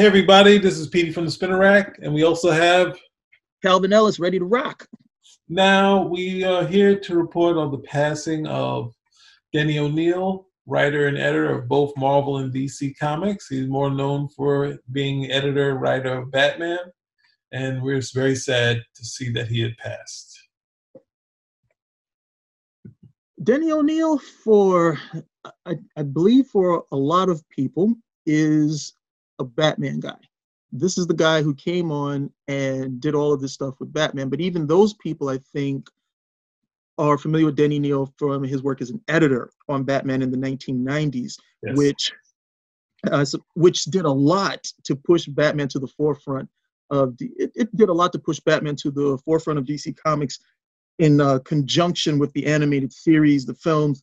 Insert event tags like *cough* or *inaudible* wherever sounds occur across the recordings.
Hey everybody, this is Petey from the Spinner Rack, and we also have Calvin Ellis ready to rock. Now we are here to report on the passing of Denny O'Neil, writer and editor of both Marvel and DC Comics. He's more known for being editor and writer of Batman, and we're very sad to see that he had passed. Denny O'Neil, for I, I believe for a lot of people, is a Batman guy. This is the guy who came on and did all of this stuff with Batman. But even those people, I think, are familiar with Denny O'Neil from his work as an editor on Batman in the 1990s, yes. which uh, which did a lot to push Batman to the forefront of the. It, it, did a lot to push Batman to the forefront of DC Comics in uh, conjunction with the animated series, the films.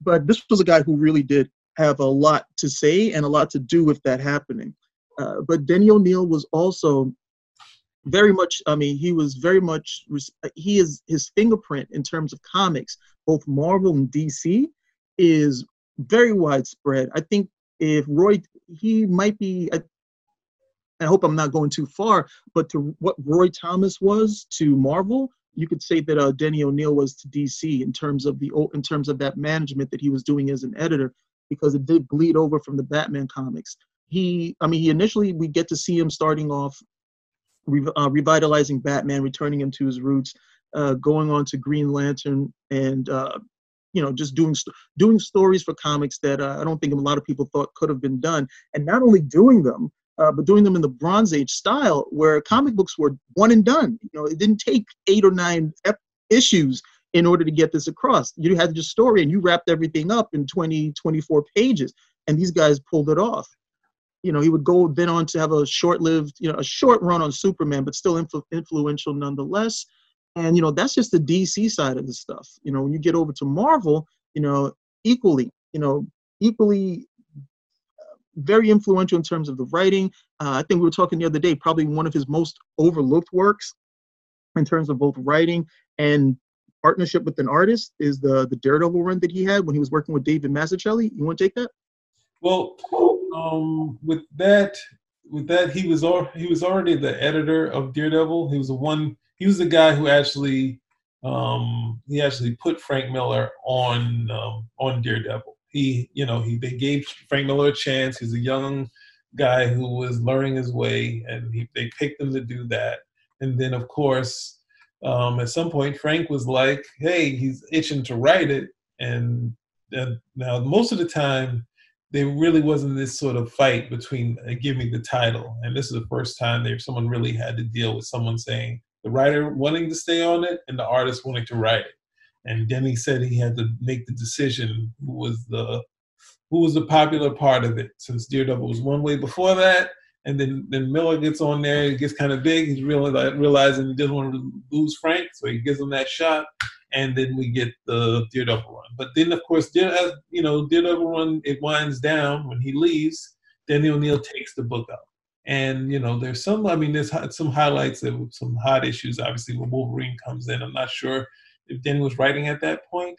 But this was a guy who really did have a lot to say and a lot to do with that happening. Uh, but Denny O'Neil was also very much, I mean, he was very much, he is, his fingerprint in terms of comics, both Marvel and DC, is very widespread. I think if Roy, he might be, I, I hope I'm not going too far, but to what Roy Thomas was to Marvel, you could say that uh, Denny O'Neil was to DC in terms of the in terms of that management that he was doing as an editor because it did bleed over from the Batman comics. He, I mean, he initially we get to see him starting off re- uh, revitalizing Batman, returning him to his roots, uh, going on to Green Lantern, and uh, you know just doing doing stories for comics that uh, I don't think a lot of people thought could have been done, and not only doing them. Uh, but doing them in the Bronze Age style, where comic books were one and done. You know, it didn't take eight or nine ep- issues in order to get this across. You had your story and you wrapped everything up in 20, 24 pages, and these guys pulled it off. You know, he would go then on to have a short-lived, you know, a short run on Superman, but still influ- influential nonetheless. And you know, that's just the DC side of the stuff. You know, when you get over to Marvel, you know, equally, you know, equally uh, very influential in terms of the writing. Uh, I think we were talking the other day, probably one of his most overlooked works in terms of both writing and partnership with an artist is the the Daredevil run that he had when he was working with David Mazzucchelli. You want to take that? Well, um, with that, with that, he was al- he was already the editor of Daredevil. He was the one. He was the guy who actually um, he actually put Frank Miller on um, on Daredevil. He, you know, he they gave Frank Miller a chance. He's a young guy who was learning his way, and he, they picked him to do that. And then, of course, um, at some point Frank was like, "Hey, he's itching to write it," and uh, now most of the time there really wasn't this sort of fight between uh, give me the title, and this is the first time there someone really had to deal with someone saying the writer wanting to stay on it and the artist wanting to write it. And Denny said he had to make the decision who was the who was the popular part of it, since Daredevil was one way before that, and then then Miller gets on there. It gets kind of big. He's really like, realizing he doesn't want to lose Frank, so he gives him that shot. And then we get the Daredevil run. But then, of course, as you know, Daredevil run it winds down when he leaves. Denny O'Neil takes the book up, and you know, there's some. I mean, there's some highlights of some hot issues. Obviously, when Wolverine comes in, I'm not sure if Denny was writing at that point,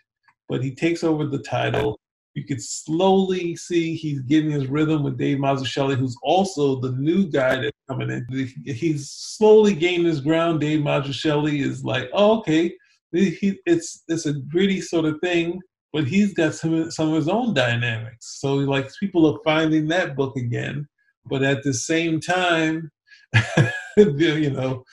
but he takes over the title you could slowly see he's getting his rhythm with Dave Mazzucchelli, who's also the new guy that's coming in. He's slowly gaining his ground. Dave Mazzucchelli is like, oh, okay, he, it's it's a gritty sort of thing, but he's got some some of his own dynamics. So like people are finding that book again, but at the same time, *laughs* you know,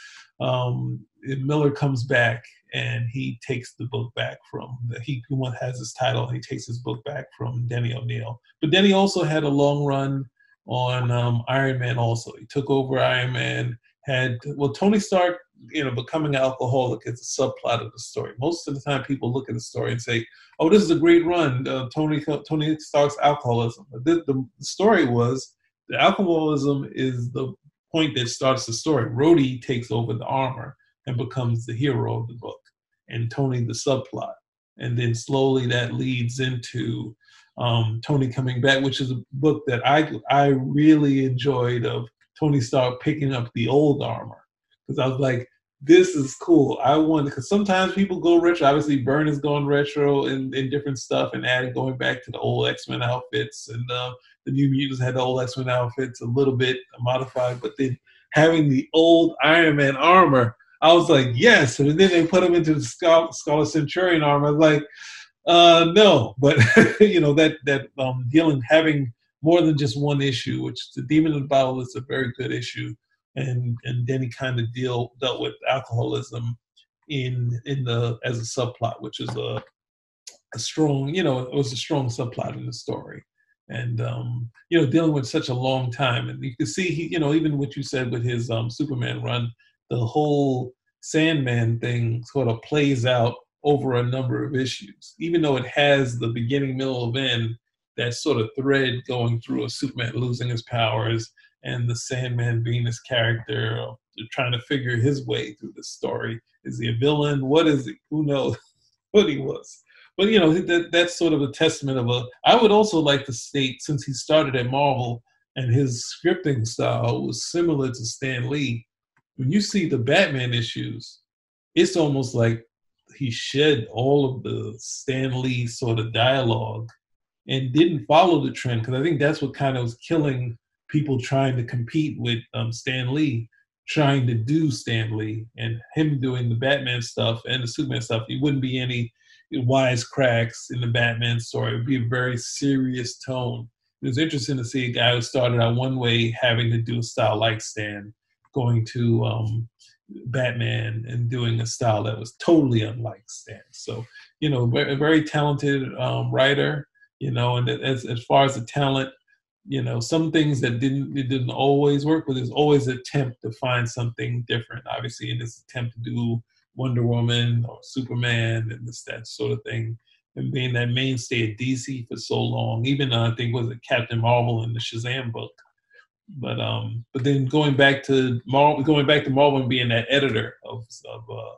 um, Miller comes back and he takes the book back from he one has his title he takes his book back from Denny O'Neil. But Denny also had a long run on um, Iron Man. Also, he took over Iron Man. Had well, Tony Stark, you know, becoming an alcoholic is a subplot of the story. Most of the time, people look at the story and say, "Oh, this is a great run, uh, Tony Tony Stark's alcoholism." The, the story was the alcoholism is the point that starts the story. Rhodey takes over the armor and becomes the hero of the book, and Tony the subplot. And then slowly that leads into um, Tony coming back, which is a book that I I really enjoyed of Tony Stark picking up the old armor because I was like, this is cool. I want because sometimes people go retro. Obviously, Byrne is going retro in different stuff and adding going back to the old X Men outfits, and uh, the New Mutants had the old X Men outfits a little bit modified, but then having the old Iron Man armor, I was like, yes. And then they put him into the Scarlet Centurion armor. I was like, uh, no. But *laughs* you know that that um, dealing having more than just one issue, which the Demon in the Bottle is a very good issue and and he kind of deal dealt with alcoholism in in the as a subplot, which is a a strong, you know, it was a strong subplot in the story. And um, you know, dealing with such a long time, and you can see he, you know, even what you said with his um, Superman run, the whole Sandman thing sort of plays out over a number of issues, even though it has the beginning, middle, of end, that sort of thread going through a Superman losing his powers, and the Sandman being this character, uh, trying to figure his way through the story. Is he a villain? What is he? Who knows *laughs* what he was? But you know that that's sort of a testament of a. I would also like to state since he started at Marvel and his scripting style was similar to Stan Lee. When you see the Batman issues, it's almost like he shed all of the Stan Lee sort of dialogue and didn't follow the trend because I think that's what kind of was killing people trying to compete with um, Stan Lee, trying to do Stan Lee, and him doing the Batman stuff and the Superman stuff. It wouldn't be any wisecracks in the Batman story. It would be a very serious tone. It was interesting to see a guy who started out one way having to do a style like Stan, going to um, Batman and doing a style that was totally unlike Stan. So, you know, a very talented um, writer, you know, and as, as far as the talent, you know some things that didn't it didn't always work but there's always an attempt to find something different obviously in this attempt to do wonder woman or superman and this that sort of thing and being that mainstay at dc for so long even uh, i think was it captain marvel in the shazam book but um but then going back to marvel going back to marvel and being that editor of of uh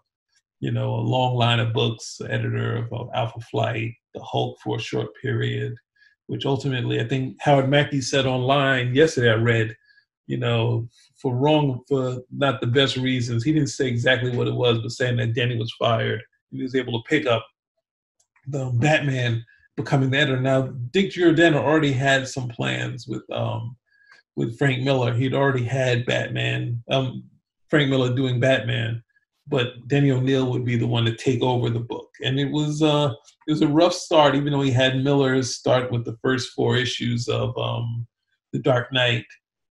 you know a long line of books editor of, of alpha flight the hulk for a short period which ultimately I think Howard Mackie said online yesterday. I read, you know, for wrong for not the best reasons. He didn't say exactly what it was, but saying that Danny was fired. He was able to pick up the Batman becoming the editor. Now Dick Giordano already had some plans with um with Frank Miller. He'd already had Batman, um Frank Miller doing Batman but Denny O'Neil would be the one to take over the book. And it was uh, it was a rough start, even though he had Miller's start with the first four issues of um, The Dark Knight.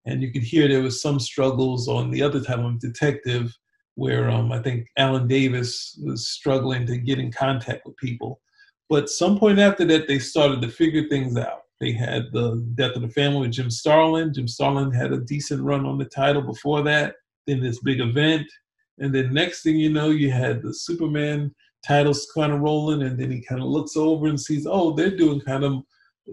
And you could hear there was some struggles on the other title, of Detective, where um, I think Alan Davis was struggling to get in contact with people. But some point after that, they started to figure things out. They had the Death of the Family with Jim Starlin. Jim Starlin had a decent run on the title before that. Then this big event and then next thing you know, you had the Superman titles kind of rolling, and then he kind of looks over and sees, oh, they're doing kind of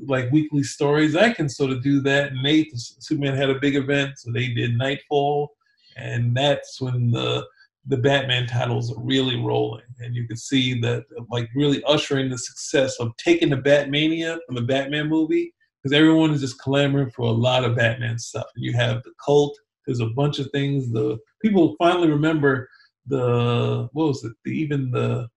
like weekly stories. I can sort of do that. And Nate, Superman had a big event, so they did Knightfall, and that's when the the Batman titles are really rolling, and you can see that like really ushering the success of taking the Batmania from the Batman movie because everyone is just clamoring for a lot of Batman stuff. And you have the cult. There's a bunch of things. The people finally remember the what was it? The, even the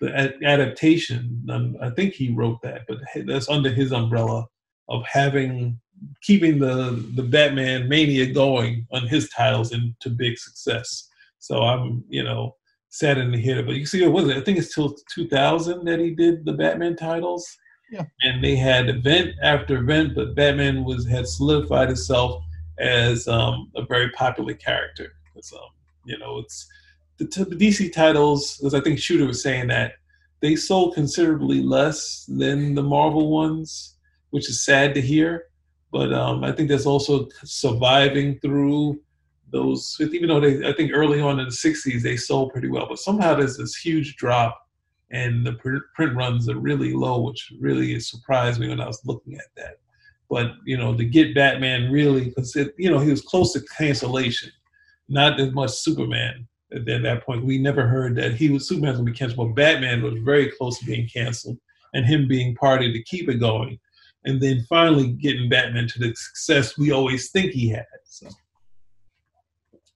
the adaptation. Um, I think he wrote that, but that's under his umbrella of having keeping the the Batman mania going on his titles into big success. So I'm you know saddened to hear that. But you see, it was I think it's till 2000 that he did the Batman titles. Yeah. And they had event after event, but Batman was had solidified itself as um, a very popular character because um, you know it's the, the DC titles. As I think Shooter was saying that they sold considerably less than the Marvel ones, which is sad to hear. But um, I think that's also surviving through those. Even though they, I think early on in the '60s they sold pretty well, but somehow there's this huge drop, and the print runs are really low, which really surprised me when I was looking at that. But you know, to get Batman really, because you know he was close to cancellation not as much Superman at that point. We never heard that he was Superman was going to be canceled, but Batman was very close to being canceled, and him being party to keep it going, and then finally getting Batman to the success we always think he had. So,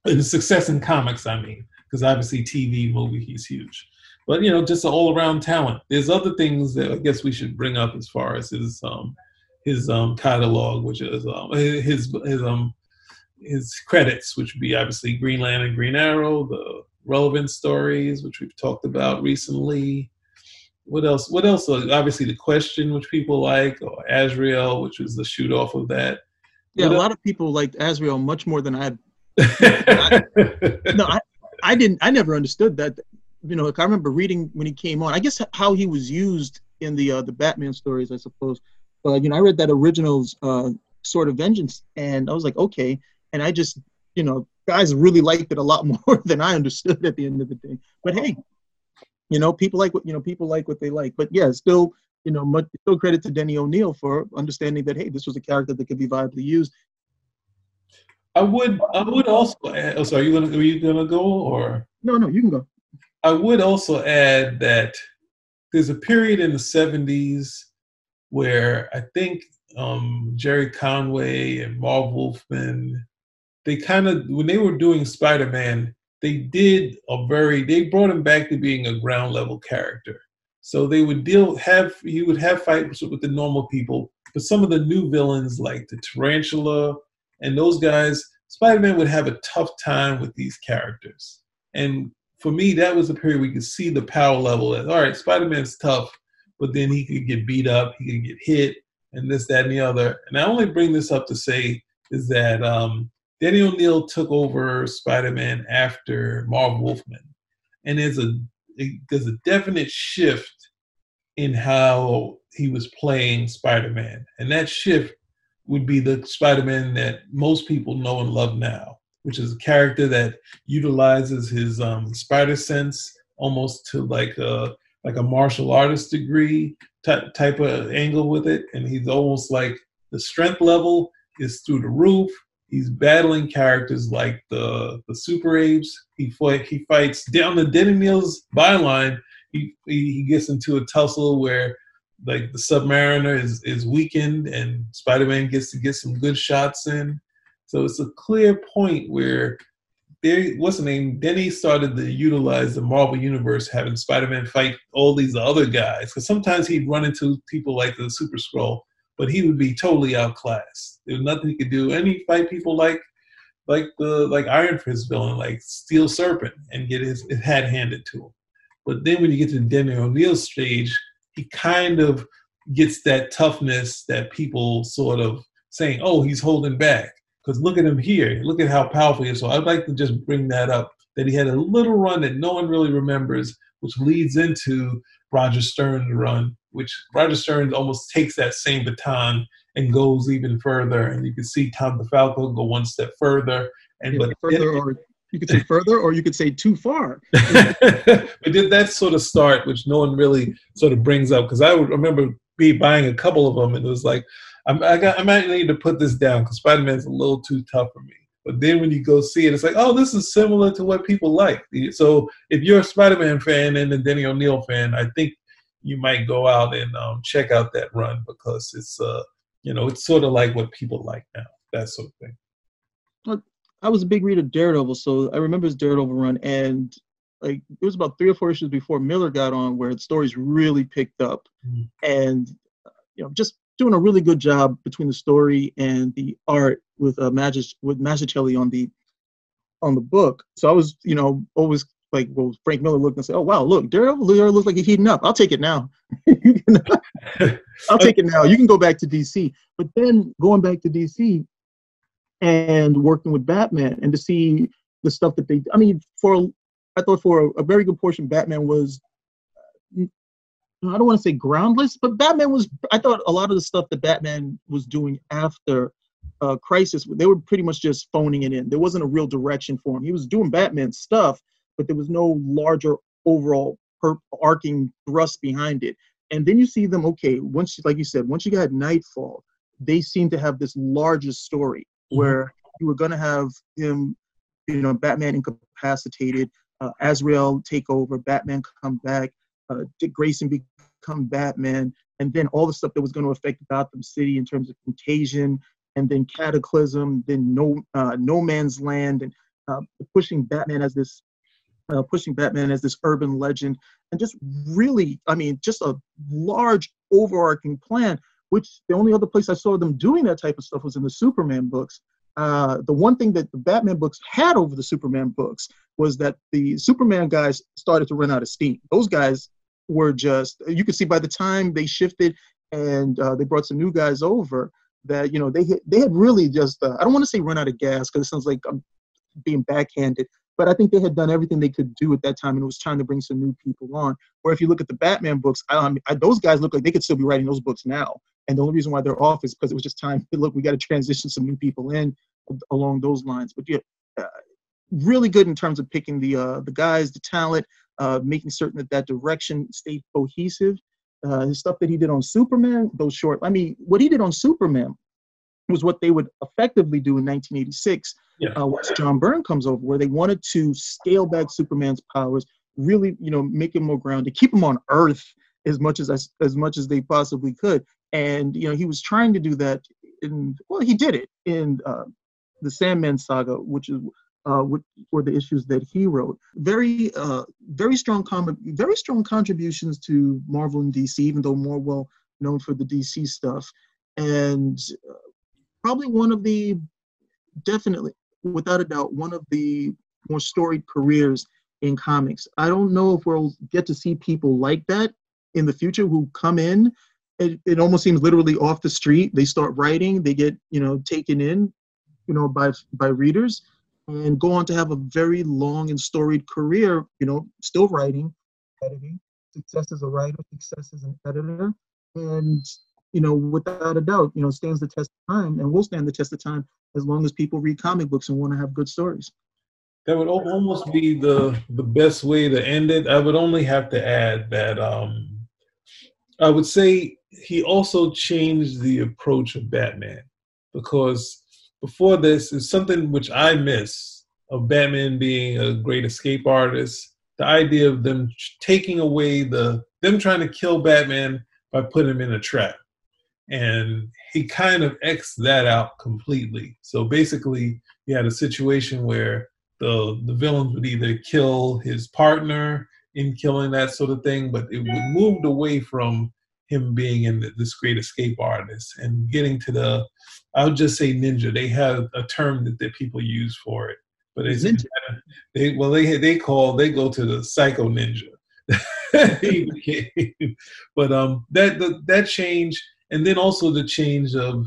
and success in comics, I mean, because obviously TV movie he's huge. But you know, just an all around talent. There's other things that I guess we should bring up as far as his um his um catalog, which is um his his um his credits, which would be obviously Green Lantern, Green Arrow, the relevant stories, which we've talked about recently. What else? What else? Obviously, the question, which people like, or Azrael, which was the shoot off of that. Yeah, what a lot of people liked Azrael much more than I. I *laughs* no, I, I didn't. I never understood that. You know, like I remember reading when he came on. I guess how he was used in the uh, the Batman stories, I suppose. But you know, I read that original's uh, Sword of Vengeance, and I was like, okay. And I just, you know, guys really liked it a lot *laughs* more than I understood at the end of the day. But hey, you know, people like what you know, people like what they like. But yeah, still, you know, much still credit to Denny O'Neil for understanding that hey, this was a character that could be viably used. I would, I would also. Add, oh, sorry, you gonna, are you gonna go or? No, no, you can go. I would also add that there's a period in the '70s where I think um, Gerry Conway and Marv Wolfman they kind of when they were doing Spider-Man, they did a very they brought him back to being a ground level character. So they would deal have he would have fights with the normal people, but some of the new villains like the Tarantula and those guys, Spider-Man would have a tough time with these characters. And for me, that was a period we could see the power level as all right, Spider-Man's tough, but then he could get beat up, he could get hit, and this, that, and the other. And I only bring this up to say is that um, Denny O'Neil took over Spider-Man after Marv Wolfman, and there's a there's a definite shift in how he was playing Spider-Man, and that shift would be the Spider-Man that most people know and love now, which is a character that utilizes his um, spider sense almost to like a like a martial artist degree type type of angle with it, and he's almost like the strength level is through the roof He's battling characters like the the Super Apes. He fight, he fights down the Denny O'Neil's byline. He, he he gets into a tussle where like the Submariner is is weakened and Spider-Man gets to get some good shots in. So it's a clear point where there what's the name? Denny started to utilize the Marvel universe, having Spider-Man fight all these other guys. Because sometimes he'd run into people like the Super Skrull but he would be totally outclassed. There was nothing he could do. And he fight people like like the like Iron Fist villain, like Steel Serpent, and get his, his head handed to him. But then when you get to Denny O'Neil's stage, he kind of gets that toughness that people sort of saying, "Oh, he's holding back." Because look at him here. Look at how powerful he is. So I'd like to just bring that up. That he had a little run that no one really remembers, which leads into Roger Stern's run, which Roger Stern almost takes that same baton and goes even further. And you can see Tom DeFalco go one step further. And yeah, but further, or you could say *laughs* further, or you could say too far. but did that sort of start, which no one really sort of brings up, because I would remember be buying a couple of them, and it was like, I'm, I, got, I might need to put this down because Spider Man's a little too tough for me. But then when you go see it, it's like, oh, this is similar to what people like. So if you're a Spider Man fan and a Denny O'Neil fan, I think you might go out and um, check out that run because it's uh you know it's sort of like what people like now that sort of thing well, i was a big reader of daredevil so i remember his daredevil run and like it was about three or four issues before miller got on where the stories really picked up mm-hmm. and you know just doing a really good job between the story and the art with uh magic with Mazzucchelli on the on the book so i was you know always like well Frank Miller looked and said, "Oh wow, look, Daredevil looks like he's heating up. I'll take it now. *laughs* *laughs* I'll take it now. You can go back to DC." But then going back to DC and working with Batman and to see the stuff that they, I mean, for I thought for a, a very good portion, Batman was. I don't want to say groundless, but Batman was. I thought a lot of the stuff that Batman was doing after uh, Crisis, they were pretty much just phoning it in. There wasn't a real direction for him. He was doing Batman stuff, but there was no larger overall per- arcing thrust behind it. And then you see them, okay, once, like you said, once you got Knightfall, they seem to have this larger story mm-hmm. where you were going to have him, you know, Batman incapacitated, uh, Azrael take over, Batman come back, uh, Dick Grayson become Batman, and then all the stuff that was going to affect Gotham City in terms of contagion, and then Cataclysm, then No uh, No Man's Land, and uh, pushing Batman as this uh, pushing Batman as this urban legend, and just really, I mean, just a large overarching plan. Which the only other place I saw them doing that type of stuff was in the Superman books. Uh, the one thing that the Batman books had over the Superman books was that the Superman guys started to run out of steam. Those guys were just you could see by the time they shifted and uh, they brought some new guys over that you know they they had really just uh, I don't want to say run out of gas because it sounds like I'm being backhanded, but I think they had done everything they could do at that time, and it was time to bring some new people on. Or if you look at the Batman books, I, I mean, I, those guys look like they could still be writing those books now. And the only reason why they're off is because it was just time. *laughs* Look, we got to transition some new people in along those lines. But yeah, uh, really good in terms of picking the uh, the guys, the talent, uh, making certain that that direction stayed cohesive. Uh, his stuff that he did on Superman, those short. I mean, what he did on Superman was what they would effectively do in 1986 yeah. uh, once John Byrne comes over, where they wanted to scale back Superman's powers, really, you know, make him more grounded, keep him on Earth as much as, as much as they possibly could. And you know, he was trying to do that. In well, he did it in uh, the Sandman saga, which is uh, were the issues that he wrote. Very, uh, very strong, com- very strong contributions to Marvel and DC, even though more well known for the DC stuff, and uh, probably one of the, definitely, without a doubt, one of the more storied careers in comics. I don't know if we'll get to see people like that in the future who come in. It, it almost seems literally off the street. They start writing, they get you know taken in, you know by by readers and go on to have a very long and storied career, you know, still writing, editing, success as a writer, success as an editor, and, you know, without a doubt, you know, stands the test of time and will stand the test of time as long as people read comic books and want to have good stories. That would almost be the the best way to end it. I would only have to add that um, I would say he also changed the approach of Batman because before this is something which I miss of Batman being a great escape artist. The idea of them taking away the them trying to kill Batman by putting him in a trap, and he kind of x that out completely. So basically, you had a situation where the the villains would either kill his partner in killing that sort of thing, but it would moved away from him being in this great escape artist and getting to the I would just say ninja. They have a term that, that people use for it, but it's ninja. *laughs* They well they they call they go to the psycho ninja. *laughs* but um that the, that change and then also the change of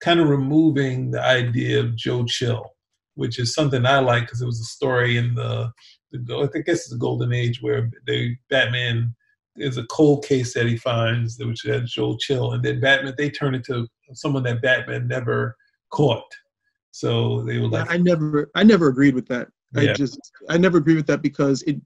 kind of removing the idea of Joe Chill, which is something I like because it was a story in the, the I guess it's the golden age where they Batman is a cold case that he finds, which has Joe Chill, and then Batman they turn into someone that Batman never caught. So they were like, I never, I never agreed with that. Yeah. I just, I never agreed with that because it,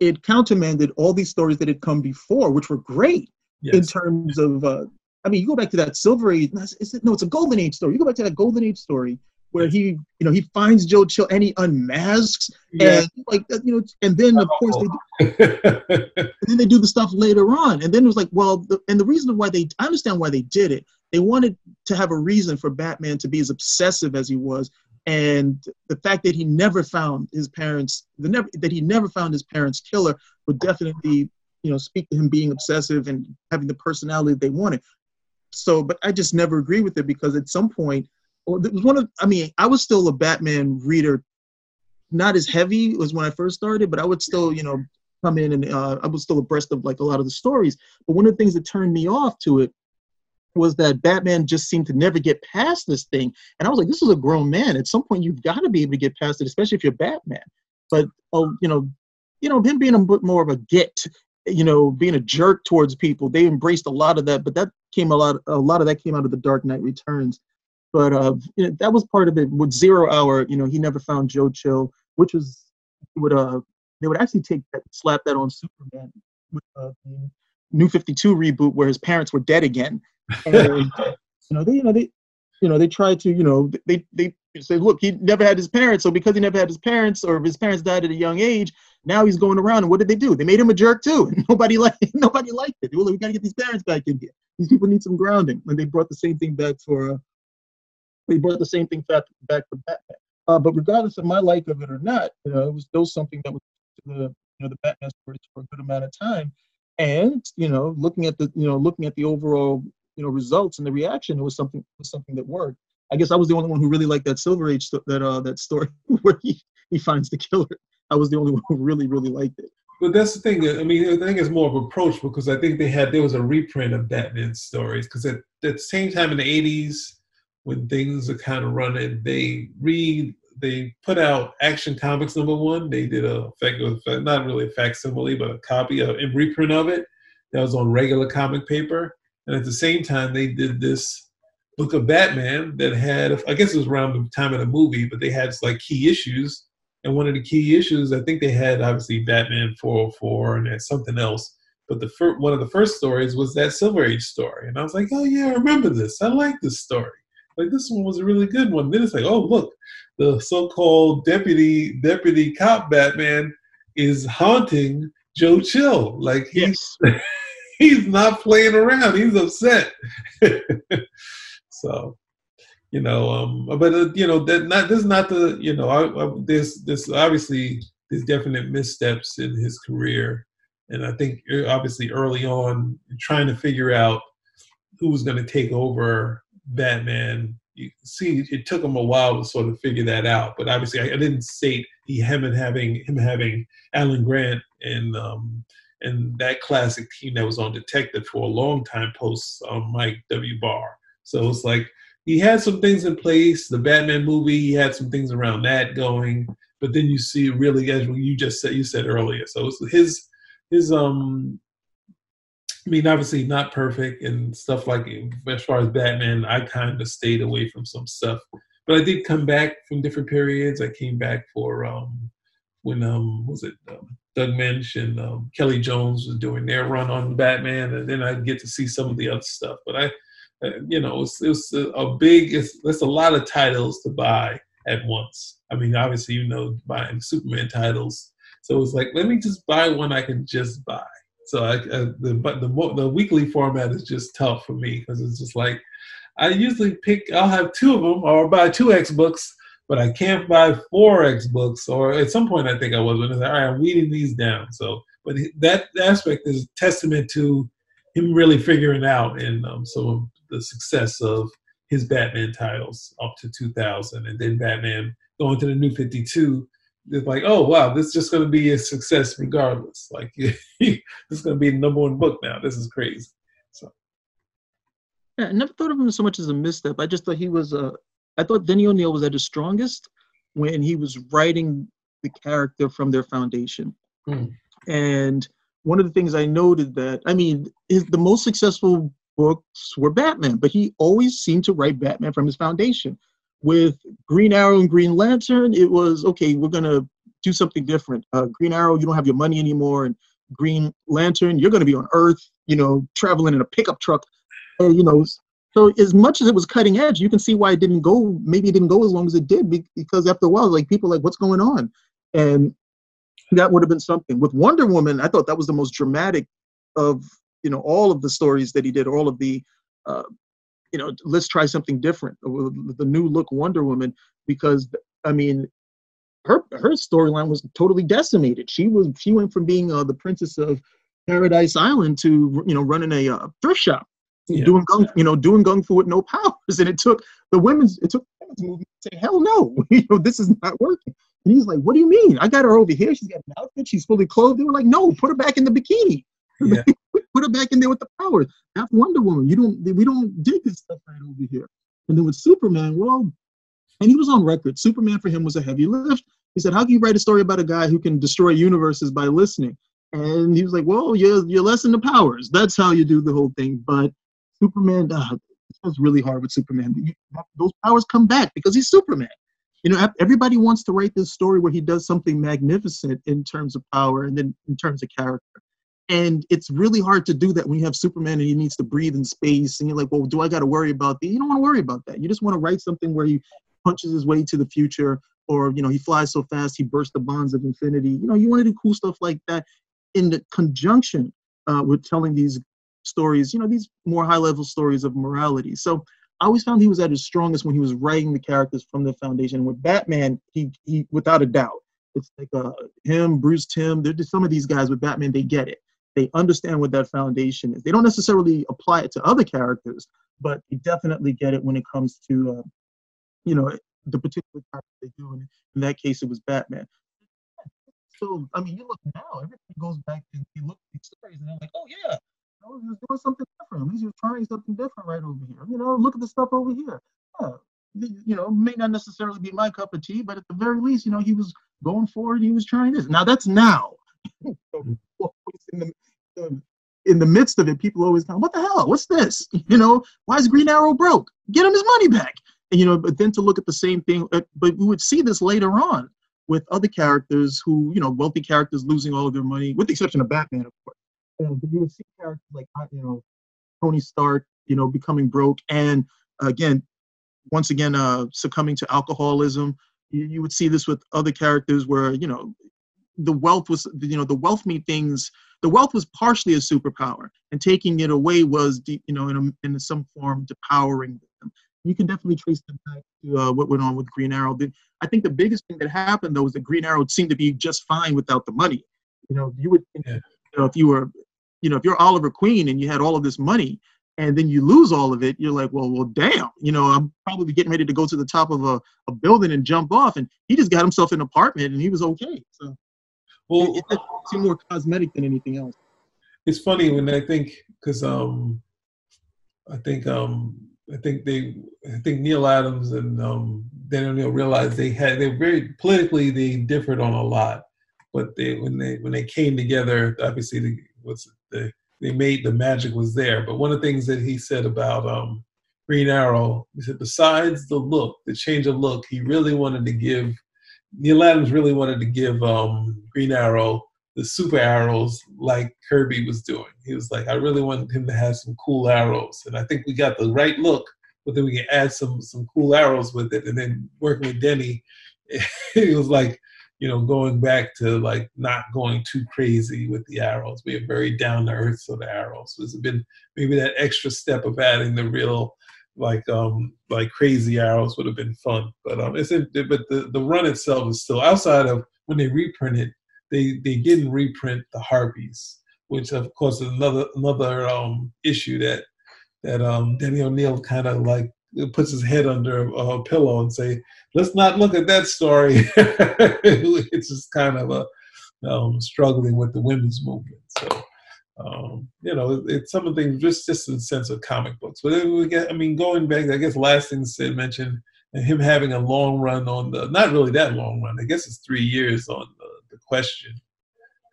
it countermanded all these stories that had come before, which were great yes. in terms of. Uh, I mean, you go back to that Silver Age. Is it, no, it's a Golden Age story. You go back to that Golden Age story where he, you know, he finds Joe Chill and he unmasks, yeah. and like, uh, you know, and then of course they, do, *laughs* and then they do the stuff later on, and then it was like, well, the, and the reason why they, I understand why they did it. They wanted to have a reason for Batman to be as obsessive as he was, and the fact that he never found his parents, the never that he never found his parents' killer would definitely, you know, speak to him being obsessive and having the personality they wanted. So, but I just never agree with it because at some point it was one of I mean, I was still a Batman reader, not as heavy as when I first started, but I would still, you know, come in and uh, I was still abreast of like a lot of the stories. But one of the things that turned me off to it was that Batman just seemed to never get past this thing. And I was like, this is a grown man. At some point, you've got to be able to get past it, especially if you're Batman. But oh, you know, you know, him being a bit more of a git, you know, being a jerk towards people, they embraced a lot of that. But that came a lot, a lot of that came out of the Dark Knight Returns. But uh, you know, that was part of it. With Zero Hour, you know, he never found Joe Chill, which was would uh they would actually take that slap that on Superman with uh, the New Fifty Two reboot where his parents were dead again. And, *laughs* you know, they you know they you know they tried to you know they they say look he never had his parents so because he never had his parents or his parents died at a young age now he's going around. And what did they do? They made him a jerk too. *laughs* And nobody liked *laughs* nobody liked it. Well, we got to get these parents back in here. These people need some grounding. And they brought the same thing back for uh, we brought the same thing back, back for Batman. Uh, but regardless of my like of it or not, you know, it was still something that was the you know the Batman stories for a good amount of time, and you know looking at the you know looking at the overall you know results and the reaction, it was something was something that worked. I guess I was the only one who really liked that Silver Age that uh that story *laughs* where he he finds the killer. I was the only one who really really liked it. But that's the thing. I mean, I think it's more of approach because I think they had there was a reprint of Batman stories because at, at the same time in the '80s when things are kind of running, they read they put out Action Comics number one. They did a not really a facsimile, but a copy of a reprint of it that was on regular comic paper. And at the same time, they did this book of Batman that had, I guess it was around the time of the movie, but they had like key issues. And one of the key issues, I think they had obviously Batman 404 and something else. But the first, one of the first stories was that Silver Age story. And I was like, oh yeah, I remember this. I like this story. Like this one was a really good one. Then it's like, oh look, the so-called deputy deputy cop Batman is haunting Joe Chill. Like he's yes. *laughs* he's not playing around. He's upset. *laughs* so, you know, um, but uh, you know that not this is not the you know I, I, this this obviously there's definite missteps in his career, and I think uh, obviously early on trying to figure out who was going to take over Batman. You see, it took him a while to sort of figure that out. But obviously, I, I didn't state he him and having him having Alan Grant and um, and that classic team that was on Detective for a long time post um, Mike W. Barr. So it's like he had some things in place. The Batman movie, he had some things around that going. But then you see really as you just said you said earlier. So his his um I mean, obviously not perfect and stuff like as far as Batman, I kind of stayed away from some stuff, but I did come back from different periods. I came back for um, when um, was it um, Doug Moench and um, Kelly Jones was doing their run on Batman, and then I'd get to see some of the other stuff. But I, uh, you know, it's it's a, a big, it's, it's a lot of titles to buy at once. I mean, obviously, you know, buying Superman titles, so it's like let me just buy one I can just buy so I, uh, the but the the weekly format is just tough for me because it's just like I usually pick. I'll have two of them or buy two X books, but I can't buy four X books. Or at some point, I think I was when it's like, all right, I'm weeding these down. So, but that aspect is testament to him really figuring out and um, some of the success of his Batman titles up to 2000, and then Batman going to the New 52 it's like, oh wow, this is just going to be a success regardless. Like *laughs* this is going to be the number one book now. This is crazy. So. Yeah, I never thought of him so much as a misstep. I just thought he was. Uh, I thought Denny O'Neil was at his strongest when he was writing the character from their foundation. Hmm. And one of the things I noted that I mean, his, the most successful books were Batman, but he always seemed to write Batman from his foundation with Green Arrow and Green Lantern, it was okay, we're gonna do something different. Uh, Green Arrow, you don't have your money anymore, and Green Lantern, you're gonna be on Earth, you know, traveling in a pickup truck, and you know. So as much as it was cutting edge, you can see why it didn't go. Maybe it didn't go as long as it did because after a while, like people like, what's going on? And that would have been something. With Wonder Woman, I thought that was the most dramatic of you know all of the stories that he did, all of the uh, you know, let's try something different. The new look Wonder Woman, because I mean, her her storyline was totally decimated. She was she went from being uh, the princess of Paradise Island to you know running a uh, thrift shop, yeah. doing gung you know doing gung fu with no *laughs* powers, and it took the women's it took the women's movement to say hell no, *laughs* you know this is not working. And he's like, what do you mean? I got her over here. She's got an outfit. She's fully clothed. They were like, no, put her back in the bikini. Yeah. *laughs* Put her back in there with the powers. That's Wonder Woman. You don't. We don't dig this stuff right over here. And then with Superman, well, and he was on record. Superman for him was a heavy lift. He said, "How can you write a story about a guy who can destroy universes by listening?" And he was like, "Well, you're you're less the powers. That's how you do the whole thing." But Superman, uh, it was really hard with Superman. Those powers come back because he's Superman. You know, everybody wants to write this story where he does something magnificent in terms of power and then in terms of character. And it's really hard to do that when you have Superman and he needs to breathe in space. And you're like, well, do I got to worry about that? You don't want to worry about that. You just want to write something where he punches his way to the future or, you know, he flies so fast he bursts the bonds of infinity. You know, you want to do cool stuff like that in the conjunction uh, with telling these stories, you know, these more high level stories of morality. So I always found he was at his strongest when he was writing the characters from the foundation. With Batman, he, he without a doubt, It's like uh, him, Bruce Timm. They're just some of these guys with Batman. They get it. They understand what that foundation is. They don't necessarily apply it to other characters, but they definitely get it when it comes to, uh, you know, the particular character they do. And in that case, it was Batman. So I mean, you look now, everything goes back and you look at these stories, and they're like, oh yeah, you know, he was doing something different. At least he was trying something different right over here. You know, look at the stuff over here. Yeah, you know, may not necessarily be my cup of tea, but at the very least, you know, he was going forward. He was trying this. Now that's now. *laughs* in, the, in the midst of it, people always go, "What the hell? What's this? *laughs* You know, why is Green Arrow broke? Get him his money back." And you know, but then to look at the same thing, uh, but we would see this later on with other characters who, you know, wealthy characters losing all of their money, with the exception of Batman, of course. But you would see characters like, uh, you know, Tony Stark, you know, becoming broke, and again, once again uh, succumbing to alcoholism. You, you would see this with other characters where you know the wealth was you know the wealth made things the wealth was partially a superpower and taking it away was you know in, a, in some form depowering them you can definitely trace them back to uh, what went on with green arrow i think the biggest thing that happened though was that green arrow seemed to be just fine without the money you know you would think yeah. you know if you were you know if you're oliver queen and you had all of this money and then you lose all of it, you're like, well, well, damn, you know, I'm probably getting ready to go to the top of a, a building and jump off. And he just got himself an apartment and he was okay. So well, it, it seemed more cosmetic than anything else. It's funny when I think, because um, I think um, I think they, I think Neal Adams and um, Denny O'Neil realized they had, they were very politically they differed on a lot, but they when they when they came together, obviously the what's the they made the magic was there. But one of the things that he said about um, Green Arrow, he said besides the look, the change of look, he really wanted to give Neal Adams really wanted to give um, Green Arrow the super arrows like Kirby was doing. He was like, I really wanted him to have some cool arrows, and I think we got the right look. But then we can add some some cool arrows with it, and then working with Denny, *laughs* it was like you know, going back to like not going too crazy with the arrows, being very down to earth so the arrows. It's been maybe that extra step of adding the real like um like crazy arrows would have been fun. But um it's but the, the run itself is still outside of when they reprinted, they they didn't reprint the harpies, which of course is another another um issue that that um Denny O'Neil kind of like puts his head under a pillow and say, let's not look at that story. *laughs* it's just kind of a um, struggling with the women's movement. So, um, you know, it, it's some of the things just just in the sense of comic books. But then we get, I mean, going back, I guess last thing Sid mentioned and him having a long run on the not really that long run. I guess it's three years on the, the question.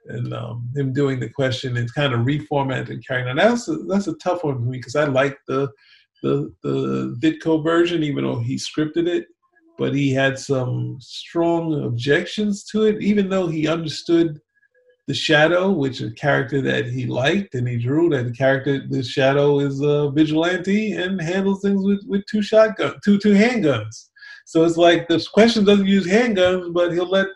And um, him doing the question and kind of reformatting and carrying on. That's a, that's a tough one for me because I like the the the Ditko version, even though he scripted it but he had some strong objections to it, even though he understood the shadow, which a character that he liked and he drew. That the character, the shadow, is a vigilante and handles things with, with two shotguns, two two handguns. So it's like this question doesn't use handguns, but he'll let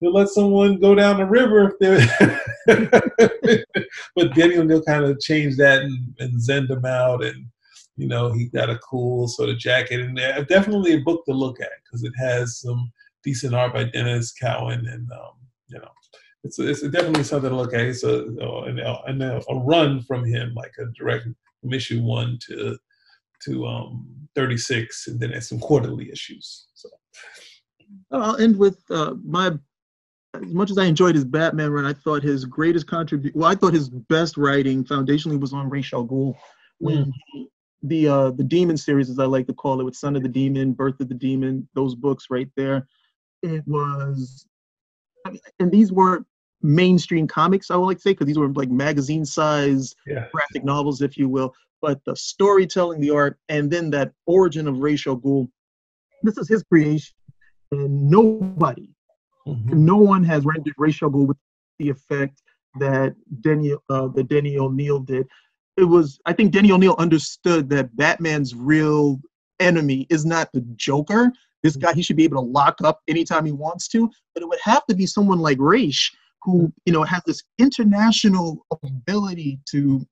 he'll let someone go down the river if *laughs* but Denny O'Neil kind of changed that and, and zenned him out and you know, he got a cool sort of jacket and. Definitely a book to look at because it has some decent art by Denys Cowan, and um, you know, it's it's definitely something to look at. It's a and a, a, run from him, like a direct from issue one to to um 36, and then it's some quarterly issues. So I'll end with uh, my. As much as I enjoyed his Batman run, I thought his greatest contribution. Well, I thought his best writing foundationally was on Ra's al Ghul when mm. he the uh the demon series as i like to call it with son of the demon birth of the demon those books right there it was and these weren't mainstream comics i would like to say because these were like magazine size yeah. graphic novels if you will but the storytelling the art and then that origin of Ra's al Ghul this is his creation and nobody mm-hmm. no one has rendered Ra's al Ghul with the effect that Denny uh, that Denny O'Neil did it was I think Denny O'Neil understood that Batman's real enemy is not the Joker. This guy he should be able to lock up anytime he wants to, but it would have to be someone like Ra's who you know has this international ability to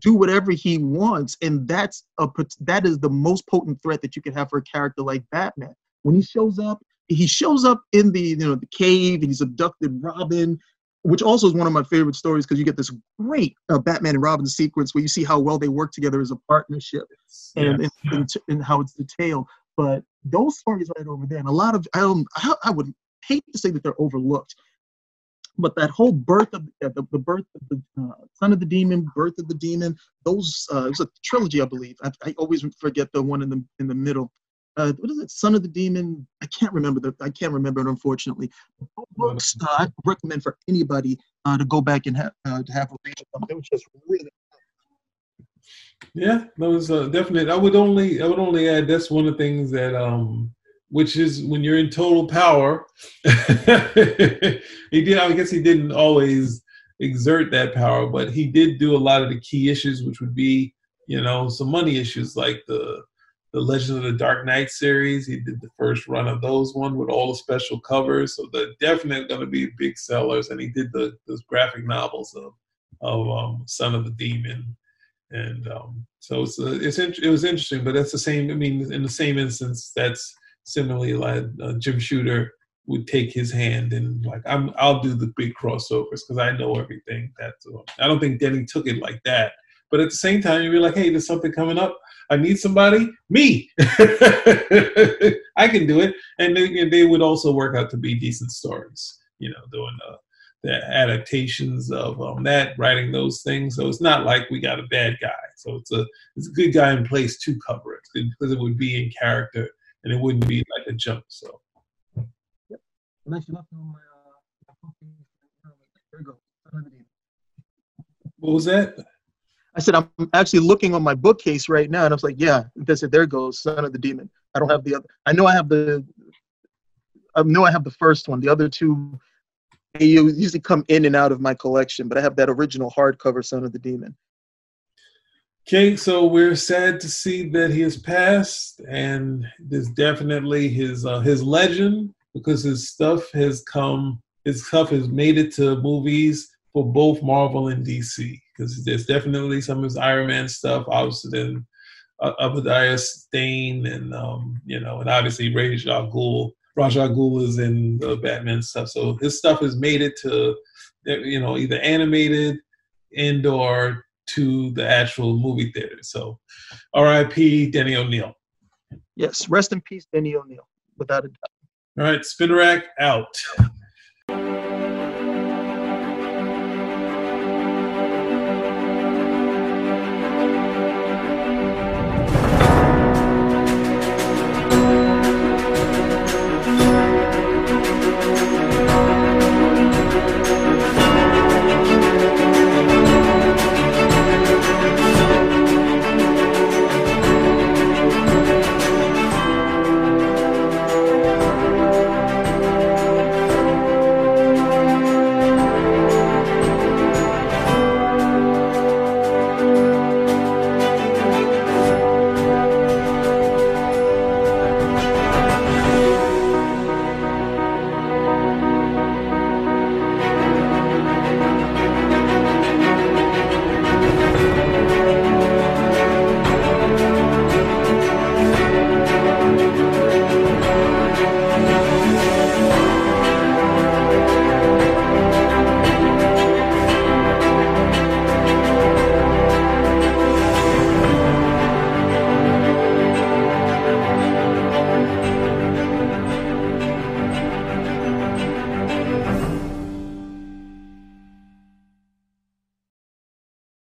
do whatever he wants, and that's a that is the most potent threat that you can have for a character like Batman. When he shows up, he shows up in the you know the cave and he's abducted Robin, which also is one of my favorite stories because you get this great uh, Batman and Robin sequence where you see how well they work together as a partnership and, and, and, and how it's detailed. But those stories right over there, and a lot of I I, I would hate to say that they're overlooked but that whole birth of uh, the, the birth of the uh, son of the demon, birth of the demon, those uh, it was a trilogy, I believe. I, I always forget the one in the in the middle. Uh, what is it? Son of the Demon. I can't remember the. I can't remember it unfortunately. Books uh, I recommend for anybody uh, to go back and have uh, to have a read them. They were just really. Yeah, that was uh, definite. I would only I would only add that's one of the things that um which is when you're in total power. *laughs* he did. I guess he didn't always exert that power, but he did do a lot of the key issues, which would be, you know, some money issues like the the Legend of the Dark Knight series. He did the first run of those one with all the special covers, so they're definitely going to be big sellers. And he did the those graphic novels of of um, Son of the Demon, and um, so it's a, it's it was interesting. But that's the same. I mean, in the same instance, that's similarly like uh, Jim Shooter would take his hand and like I'm I'll do the big crossovers because I know everything. That's uh, I don't think Denny took it like that. But at the same time, you're like, hey, there's something coming up. I need somebody. Me. *laughs* I can do it, and they, they, would also work out to be decent stories. You know, doing uh, the adaptations of um, that, writing those things. So it's not like we got a bad guy. So it's a it's a good guy in place to cover it because it would be in character and it wouldn't be like a jump. So. Yep. I'm actually looking on my. Uh, there we go. What was that? I said I'm actually looking on my bookcase right now, and I was like, "Yeah." They said, "There goes Son of the Demon." I don't have the other. I know I have the. I know I have the first one. The other two, they usually come in and out of my collection, but I have that original hardcover Son of the Demon. Okay, so we're sad to see that he has passed, and there's definitely his uh, his legend because his stuff has come, his stuff has made it to movies for both Marvel and DC. Because there's definitely some of his Iron Man stuff, obviously then uh, Obadiah Stane, and um, you know, and obviously Ra's al. Ra's al Ghul is in the Batman stuff, so his stuff has made it to, you know, either animated and or to the actual movie theater. So, R.I.P. Denny O'Neil. Yes, rest in peace, Denny O'Neil, without a doubt. All right, spin rack out.